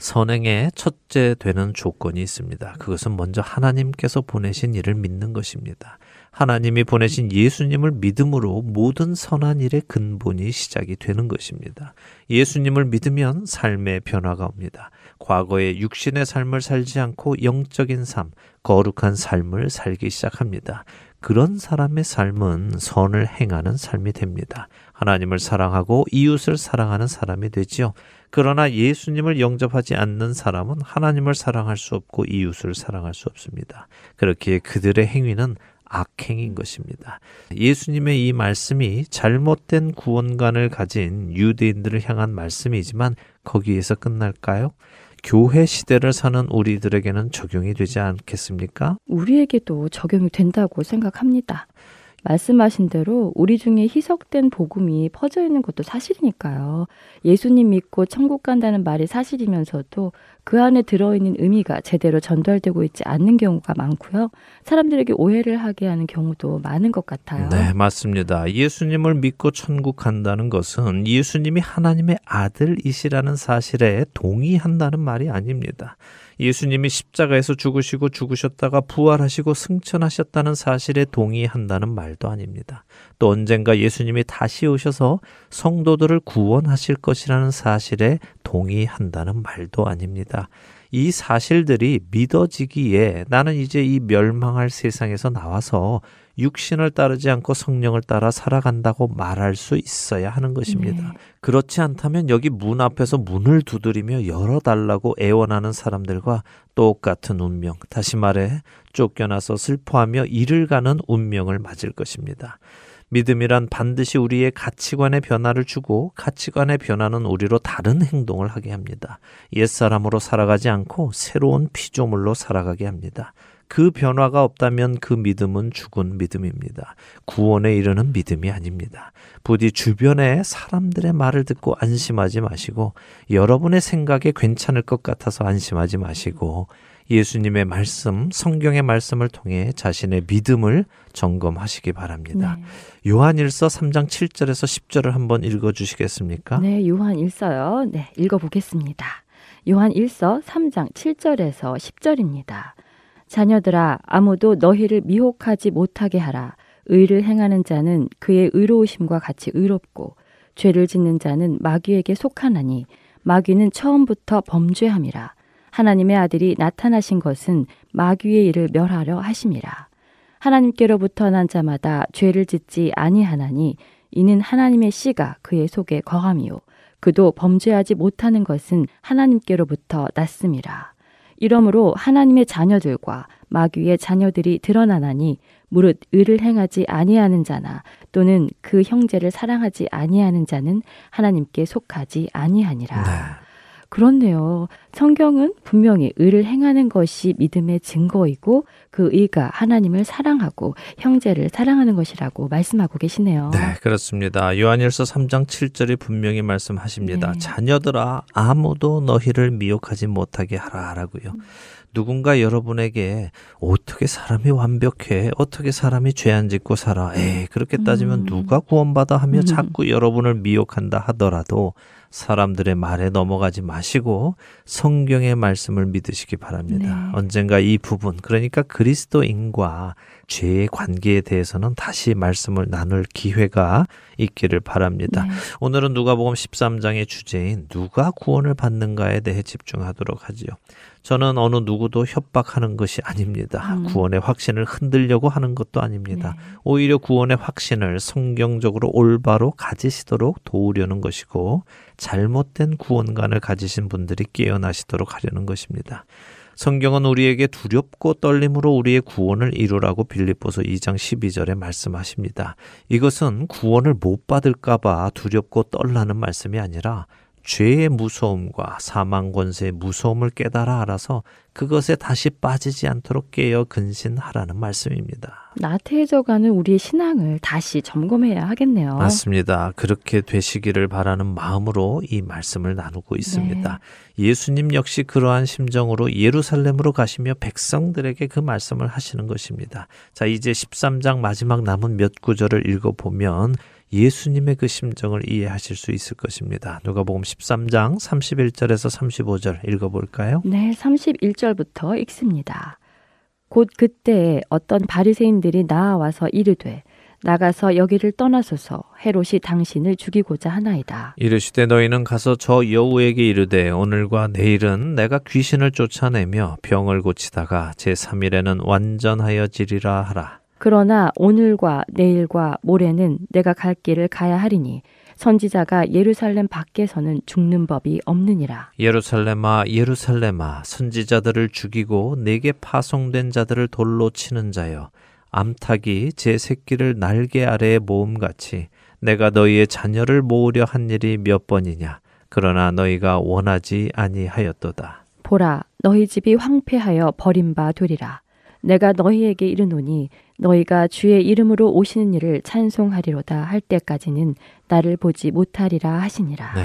선행의 첫째 되는 조건이 있습니다. 그것은 먼저 하나님께서 보내신 일을 믿는 것입니다. 하나님이 보내신 예수님을 믿음으로 모든 선한 일의 근본이 시작이 되는 것입니다. 예수님을 믿으면 삶의 변화가 옵니다. 과거의 육신의 삶을 살지 않고 영적인 삶, 거룩한 삶을 살기 시작합니다. 그런 사람의 삶은 선을 행하는 삶이 됩니다. 하나님을 사랑하고 이웃을 사랑하는 사람이 되지요. 그러나 예수님을 영접하지 않는 사람은 하나님을 사랑할 수 없고 이웃을 사랑할 수 없습니다. 그렇기에 그들의 행위는 악행인 것입니다. 예수님의 이 말씀이 잘못된 구원관을 가진 유대인들을 향한 말씀이지만 거기에서 끝날까요? 교회 시대를 사는 우리들에게는 적용이 되지 않겠습니까? 우리에게도 적용이 된다고 생각합니다. 말씀하신 대로 우리 중에 희석된 복음이 퍼져 있는 것도 사실이니까요. 예수님 믿고 천국 간다는 말이 사실이면서도 그 안에 들어있는 의미가 제대로 전달되고 있지 않는 경우가 많고요. 사람들에게 오해를 하게 하는 경우도 많은 것 같아요. 네, 맞습니다. 예수님을 믿고 천국 간다는 것은 예수님이 하나님의 아들이시라는 사실에 동의한다는 말이 아닙니다. 예수님이 십자가에서 죽으시고 죽으셨다가 부활하시고 승천하셨다는 사실에 동의한다는 말도 아닙니다. 또 언젠가 예수님이 다시 오셔서 성도들을 구원하실 것이라는 사실에 동의한다는 말도 아닙니다. 이 사실들이 믿어지기에 나는 이제 이 멸망할 세상에서 나와서 육신을 따르지 않고 성령을 따라 살아간다고 말할 수 있어야 하는 것입니다. 네. 그렇지 않다면 여기 문 앞에서 문을 두드리며 열어달라고 애원하는 사람들과 똑같은 운명, 다시 말해 쫓겨나서 슬퍼하며 이를 가는 운명을 맞을 것입니다. 믿음이란 반드시 우리의 가치관의 변화를 주고 가치관의 변화는 우리로 다른 행동을 하게 합니다. 옛사람으로 살아가지 않고 새로운 피조물로 살아가게 합니다. 그 변화가 없다면 그 믿음은 죽은 믿음입니다. 구원에 이르는 믿음이 아닙니다. 부디 주변의 사람들의 말을 듣고 안심하지 마시고 여러분의 생각에 괜찮을 것 같아서 안심하지 마시고 예수님의 말씀, 성경의 말씀을 통해 자신의 믿음을 점검하시기 바랍니다. 네. 요한일서 3장 7절에서 10절을 한번 읽어 주시겠습니까? 네, 요한 1서요. 네, 읽어 보겠습니다. 요한 1서 3장 7절에서 10절입니다. 자녀들아, 아무도 너희를 미혹하지 못하게 하라. 의를 행하는 자는 그의 의로우심과 같이 의롭고, 죄를 짓는 자는 마귀에게 속하나니, 마귀는 처음부터 범죄함이라. 하나님의 아들이 나타나신 것은 마귀의 일을 멸하려 하심이라. 하나님께로부터 난 자마다 죄를 짓지 아니하나니 이는 하나님의 씨가 그의 속에 거함이요 그도 범죄하지 못하는 것은 하나님께로부터 났음이라. 이러므로 하나님의 자녀들과 마귀의 자녀들이 드러나나니 무릇 의를 행하지 아니하는 자나 또는 그 형제를 사랑하지 아니하는 자는 하나님께 속하지 아니하니라. 네. 그렇네요. 성경은 분명히 의를 행하는 것이 믿음의 증거이고 그 의가 하나님을 사랑하고 형제를 사랑하는 것이라고 말씀하고 계시네요. 네, 그렇습니다. 요한일서 3장 7절이 분명히 말씀하십니다. 네. 자녀들아 아무도 너희를 미혹하지 못하게 하라라고요. 누군가 여러분에게 어떻게 사람이 완벽해? 어떻게 사람이 죄 안 짓고 살아? 에이, 그렇게 따지면 음. 누가 구원받아 하며 음. 자꾸 여러분을 미혹한다 하더라도 사람들의 말에 넘어가지 마시고 성경의 말씀을 믿으시기 바랍니다. 네. 언젠가 이 부분, 그러니까 그리스도인과 죄의 관계에 대해서는 다시 말씀을 나눌 기회가 있기를 바랍니다. 네. 오늘은 누가복음 13장의 주제인 누가 구원을 받는가에 대해 집중하도록 하지요. 저는 어느 누구도 협박하는 것이 아닙니다. 음. 구원의 확신을 흔들려고 하는 것도 아닙니다. 네. 오히려 구원의 확신을 성경적으로 올바로 가지시도록 도우려는 것이고 잘못된 구원관을 가지신 분들이 깨어나시도록 하려는 것입니다. 성경은 우리에게 두렵고 떨림으로 우리의 구원을 이루라고 빌립보서 2장 12절에 말씀하십니다. 이것은 구원을 못 받을까봐 두렵고 떨라는 말씀이 아니라 죄의 무서움과 사망 권세의 무서움을 깨달아 알아서 그것에 다시 빠지지 않도록 깨어 근신하라는 말씀입니다. 나태해져가는 우리의 신앙을 다시 점검해야 하겠네요. 맞습니다. 그렇게 되시기를 바라는 마음으로 이 말씀을 나누고 있습니다. 예수님 역시 그러한 심정으로 예루살렘으로 가시며 백성들에게 그 말씀을 하시는 것입니다. 자, 이제 13장 마지막 남은 몇 구절을 읽어보면 예수님의 그 심정을 이해하실 수 있을 것입니다. 누가복음 13장 31절에서 35절 읽어 볼까요? 네, 31절부터 읽습니다. 곧 그때에 어떤 바리새인들이 나와서 이르되 나가서 여기를 떠나소서 헤롯이 당신을 죽이고자 하나이다. 이르시되 너희는 가서 저 여우에게 이르되 오늘과 내일은 내가 귀신을 쫓아내며 병을 고치다가 제 3일에는 완전하여 지리라 하라. 그러나 오늘과 내일과 모레는 내가 갈 길을 가야 하리니 선지자가 예루살렘 밖에서는 죽는 법이 없느니라. 예루살렘아 예루살렘아 선지자들을 죽이고 내게 파송된 자들을 돌로 치는 자여 암탉이 제 새끼를 날개 아래에 모음같이 내가 너희의 자녀를 모으려 한 일이 몇 번이냐 그러나 너희가 원하지 아니하였도다. 보라, 너희 집이 황폐하여 버림바 되리라. 내가 너희에게 이르노니 너희가 주의 이름으로 오시는 일을 찬송하리로다 할 때까지는 나를 보지 못하리라 하시니라. 네.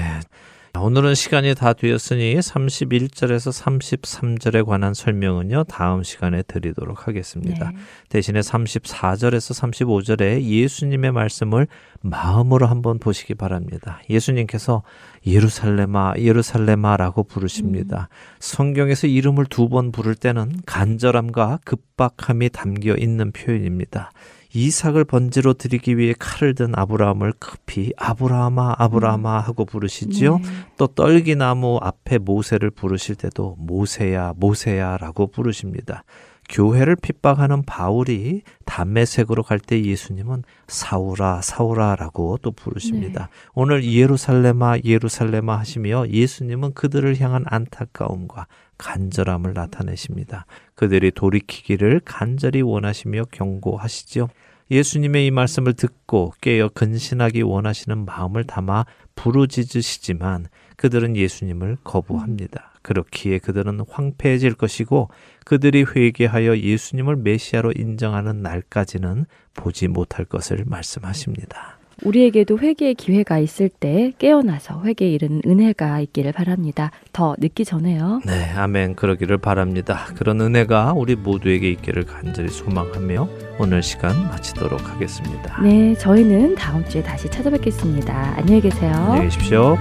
오늘은 시간이 다 되었으니 31절에서 33절에 관한 설명은요, 다음 시간에 드리도록 하겠습니다. 네. 대신에 34절에서 35절에 예수님의 말씀을 마음으로 한번 보시기 바랍니다. 예수님께서 예루살렘아, 예루살렘아라고 부르십니다. 성경에서 이름을 두 번 부를 때는 간절함과 급박함이 담겨 있는 표현입니다. 이삭을 번지로 드리기 위해 칼을 든 아브라함을 급히 아브라함아 아브라함아 하고 부르시지요. 네. 또 떨기나무 앞에 모세를 부르실 때도 모세야 모세야라고 부르십니다. 교회를 핍박하는 바울이 담메색으로 갈 때 예수님은 사울아 사울아라고 또 부르십니다. 오늘 예루살렘아 예루살렘아 하시며 예수님은 그들을 향한 안타까움과 간절함을 나타내십니다. 그들이 돌이키기를 간절히 원하시며 경고하시죠. 예수님의 이 말씀을 듣고 깨어 근신하기 원하시는 마음을 담아 부르짖으시지만 그들은 예수님을 거부합니다. 그렇기에 그들은 황폐해질 것이고 그들이 회개하여 예수님을 메시아로 인정하는 날까지는 보지 못할 것을 말씀하십니다. 우리에게도 회개의 기회가 있을 때 깨어나서 회개에 이르는 은혜가 있기를 바랍니다. 더 늦기 전에요. 네, 아멘. 그러기를 바랍니다. 그런 은혜가 우리 모두에게 있기를 간절히 소망하며 오늘 시간 마치도록 하겠습니다. 네, 저희는 다음 주에 다시 찾아뵙겠습니다. 안녕히 계세요. 안녕히 계십시오.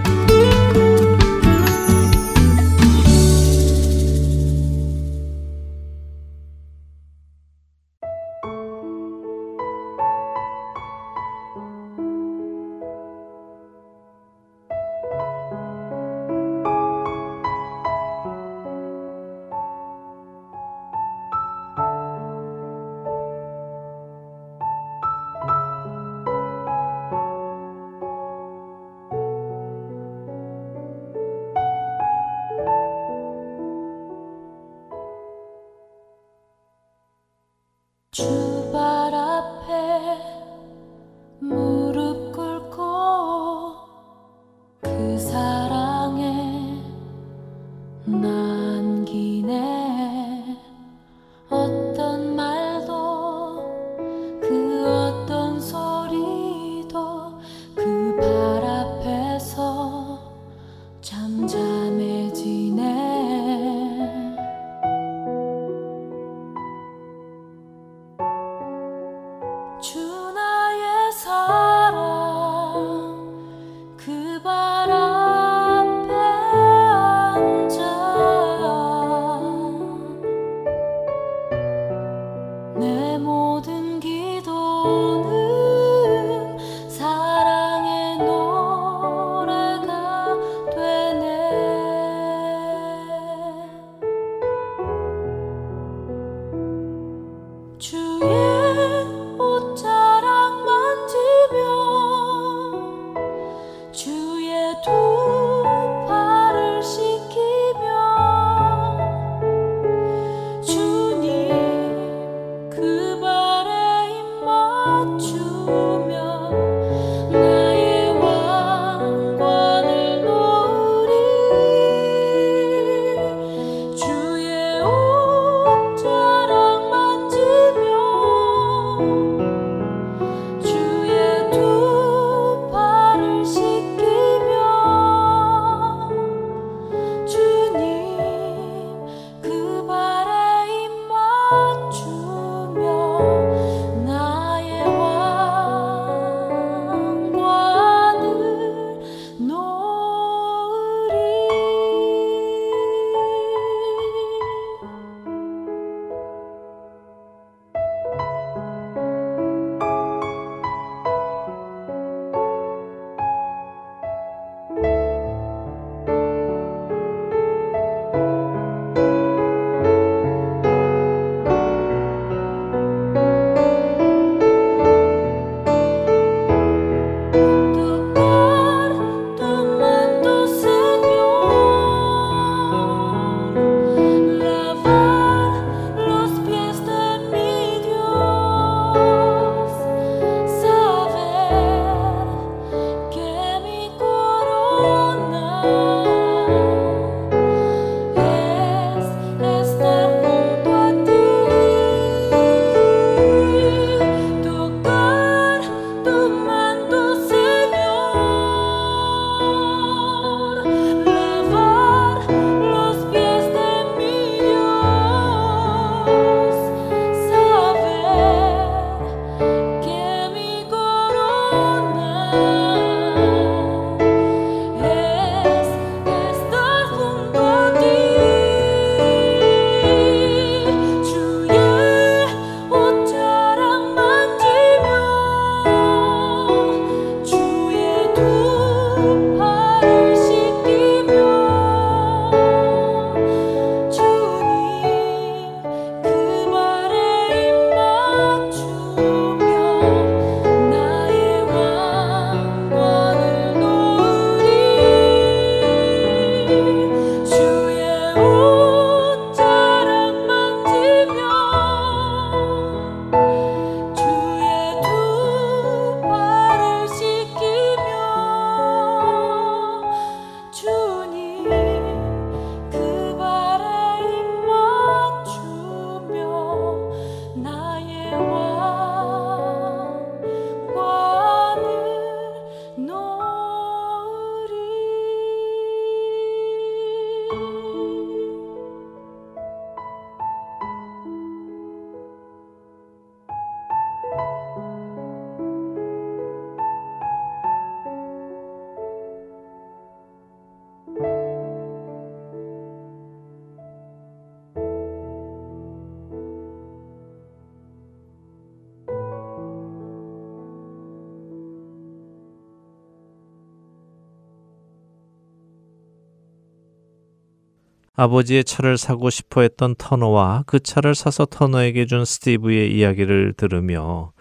아버지의 차를 사고 싶어 했던 터너와 그 차를 사서 터너에게 준 스티브의 이야기를 들으며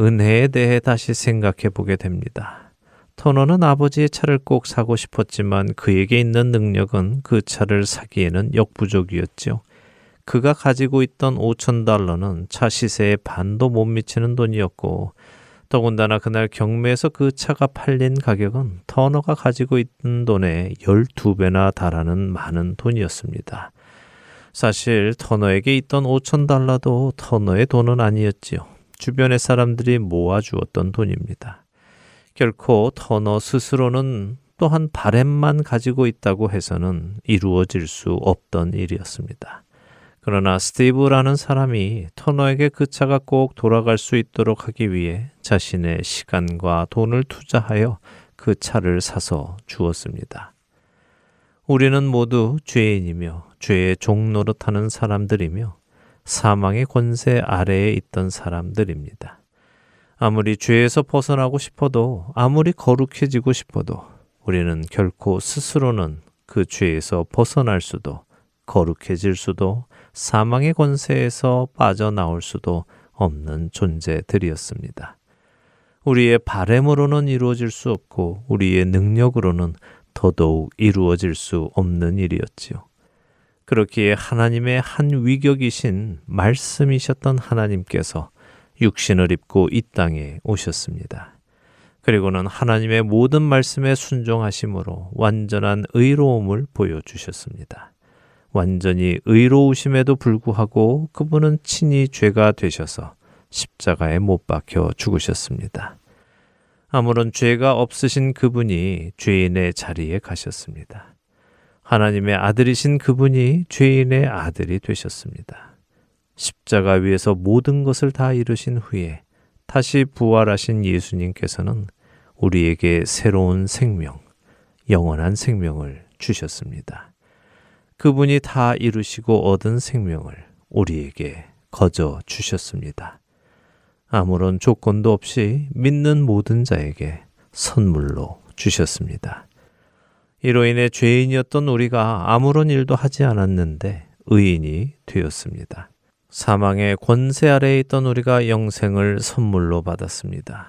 은혜에 대해 다시 생각해 보게 됩니다. 터너는 아버지의 차를 꼭 사고 싶었지만 그에게 있는 능력은 그 차를 사기에는 역부족이었죠. 그가 가지고 있던 5천 달러는 차 시세의 반도 못 미치는 돈이었고 더군다나 그날 경매에서 그 차가 팔린 가격은 터너가 가지고 있던 돈의 12배나 달하는 많은 돈이었습니다. 사실 터너에게 있던 5천 달러도 터너의 돈은 아니었지요. 주변의 사람들이 모아주었던 돈입니다. 결코 터너 스스로는 또한 바램만 가지고 있다고 해서는 이루어질 수 없던 일이었습니다. 그러나 스티브라는 사람이 터너에게 그 차가 꼭 돌아갈 수 있도록 하기 위해 자신의 시간과 돈을 투자하여 그 차를 사서 주었습니다. 우리는 모두 죄인이며 죄의 종 노릇하는 사람들이며 사망의 권세 아래에 있던 사람들입니다. 아무리 죄에서 벗어나고 싶어도 아무리 거룩해지고 싶어도 우리는 결코 스스로는 그 죄에서 벗어날 수도 거룩해질 수도 사망의 권세에서 빠져나올 수도 없는 존재들이었습니다. 우리의 바램으로는 이루어질 수 없고 우리의 능력으로는 더더욱 이루어질 수 없는 일이었지요. 그렇기에 하나님의 한 위격이신 말씀이셨던 하나님께서 육신을 입고 이 땅에 오셨습니다. 그리고는 하나님의 모든 말씀에 순종하심으로 완전한 의로움을 보여주셨습니다. 완전히 의로우심에도 불구하고 그분은 친히 죄가 되셔서 십자가에 못 박혀 죽으셨습니다. 아무런 죄가 없으신 그분이 죄인의 자리에 가셨습니다. 하나님의 아들이신 그분이 죄인의 아들이 되셨습니다. 십자가 위에서 모든 것을 다 이루신 후에 다시 부활하신 예수님께서는 우리에게 새로운 생명, 영원한 생명을 주셨습니다. 그분이 다 이루시고 얻은 생명을 우리에게 거저 주셨습니다. 아무런 조건도 없이 믿는 모든 자에게 선물로 주셨습니다. 이로 인해 죄인이었던 우리가 아무런 일도 하지 않았는데 의인이 되었습니다. 사망의 권세 아래에 있던 우리가 영생을 선물로 받았습니다.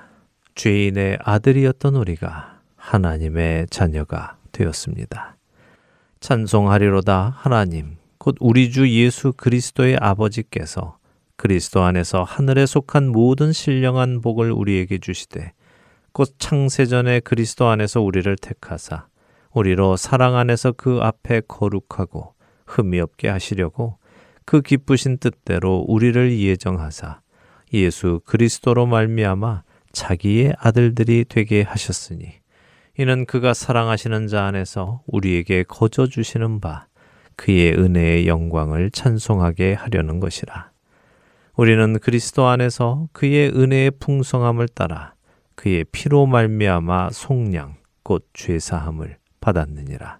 죄인의 아들이었던 우리가 하나님의 자녀가 되었습니다. 찬송하리로다 하나님. 곧 우리 주 예수 그리스도의 아버지께서 그리스도 안에서 하늘에 속한 모든 신령한 복을 우리에게 주시되 곧 창세전에 그리스도 안에서 우리를 택하사 우리로 사랑 안에서 그 앞에 거룩하고 흠이 없게 하시려고 그 기쁘신 뜻대로 우리를 예정하사 예수 그리스도로 말미암아 자기의 아들들이 되게 하셨으니 이는 그가 사랑하시는 자 안에서 우리에게 거저 주시는 바 그의 은혜의 영광을 찬송하게 하려는 것이라. 우리는 그리스도 안에서 그의 은혜의 풍성함을 따라 그의 피로 말미암아 속량 곧 죄사함을 받았느니라.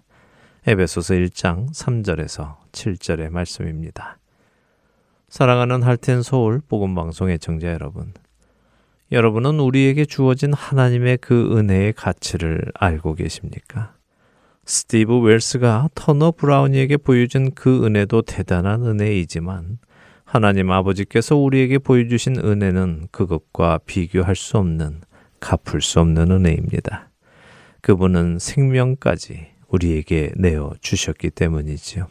에베소서 1장 3절에서 7절의 말씀입니다. 사랑하는 할텐 서울 복음 방송의 청자 여러분. 여러분은 우리에게 주어진 하나님의 그 은혜의 가치를 알고 계십니까? 스티브 웰스가 터너 브라우니에게 보여준 그 은혜도 대단한 은혜이지만 하나님 아버지께서 우리에게 보여주신 은혜는 그것과 비교할 수 없는 갚을 수 없는 은혜입니다. 그분은 생명까지 우리에게 내어 주셨기 때문이지요.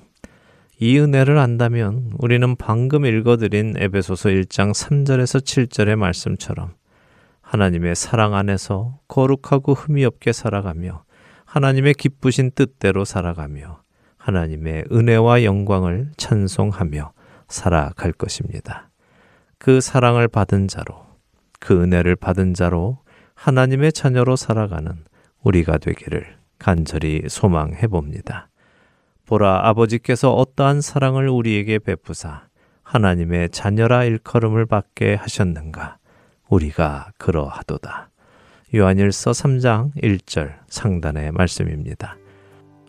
이 은혜를 안다면 우리는 방금 읽어드린 에베소서 1장 3절에서 7절의 말씀처럼 하나님의 사랑 안에서 거룩하고 흠이 없게 살아가며 하나님의 기쁘신 뜻대로 살아가며 하나님의 은혜와 영광을 찬송하며 살아갈 것입니다. 그 사랑을 받은 자로, 그 은혜를 받은 자로 하나님의 자녀로 살아가는 우리가 되기를 간절히 소망해 봅니다. 보라 아버지께서 어떠한 사랑을 우리에게 베푸사 하나님의 자녀라 일컬음을 받게 하셨는가? 우리가 그러하도다. 요한일서 3장 1절 상단의 말씀입니다.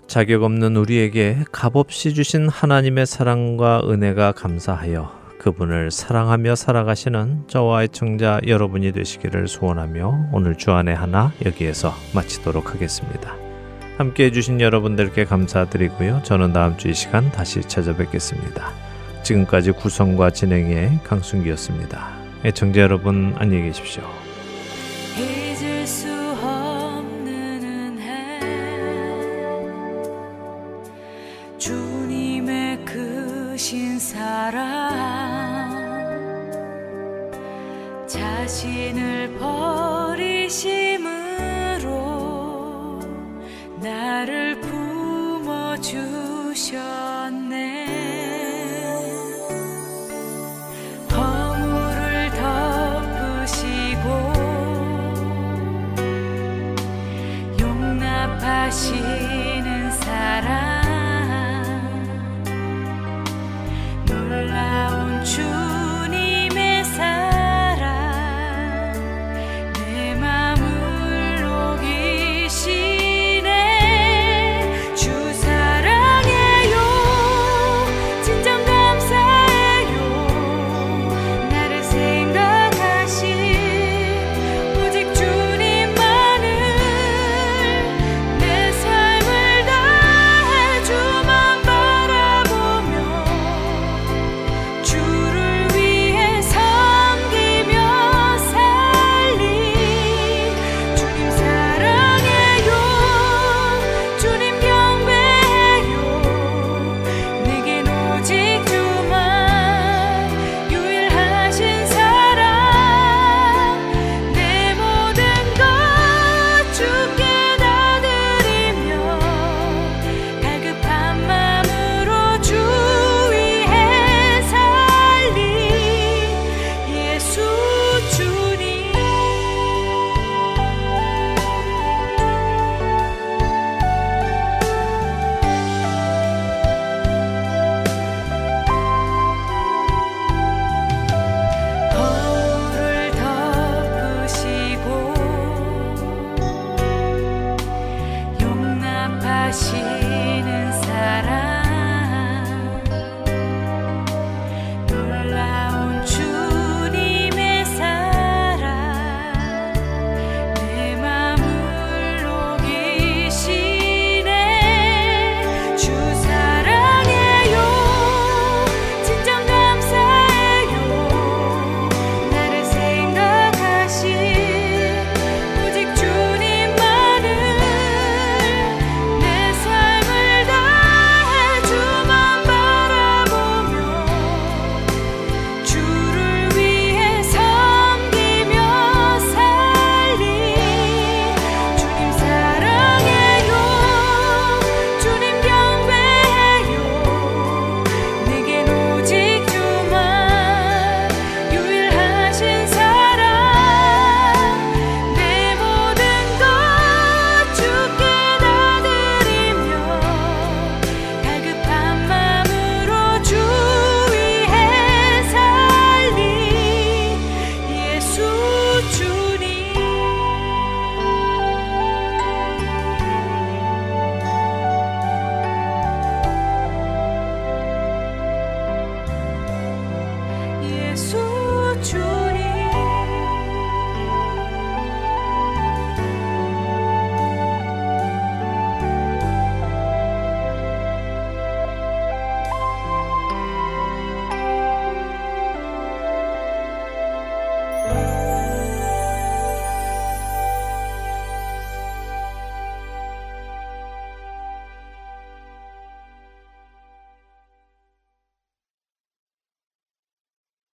자격 없는 우리에게 값없이 주신 하나님의 사랑과 은혜가 감사하여 그분을 사랑하며 살아가시는 저와 의청자 여러분이 되시기를 소원하며 오늘 주안의 하나 여기에서 마치도록 하겠습니다. 함께 해주신 여러분들께 감사드리고요. 저는 다음 주 이 시간 다시 찾아뵙겠습니다. 지금까지 구성과 진행의 강순기였습니다. 애청자 여러분 안녕히 계십시오.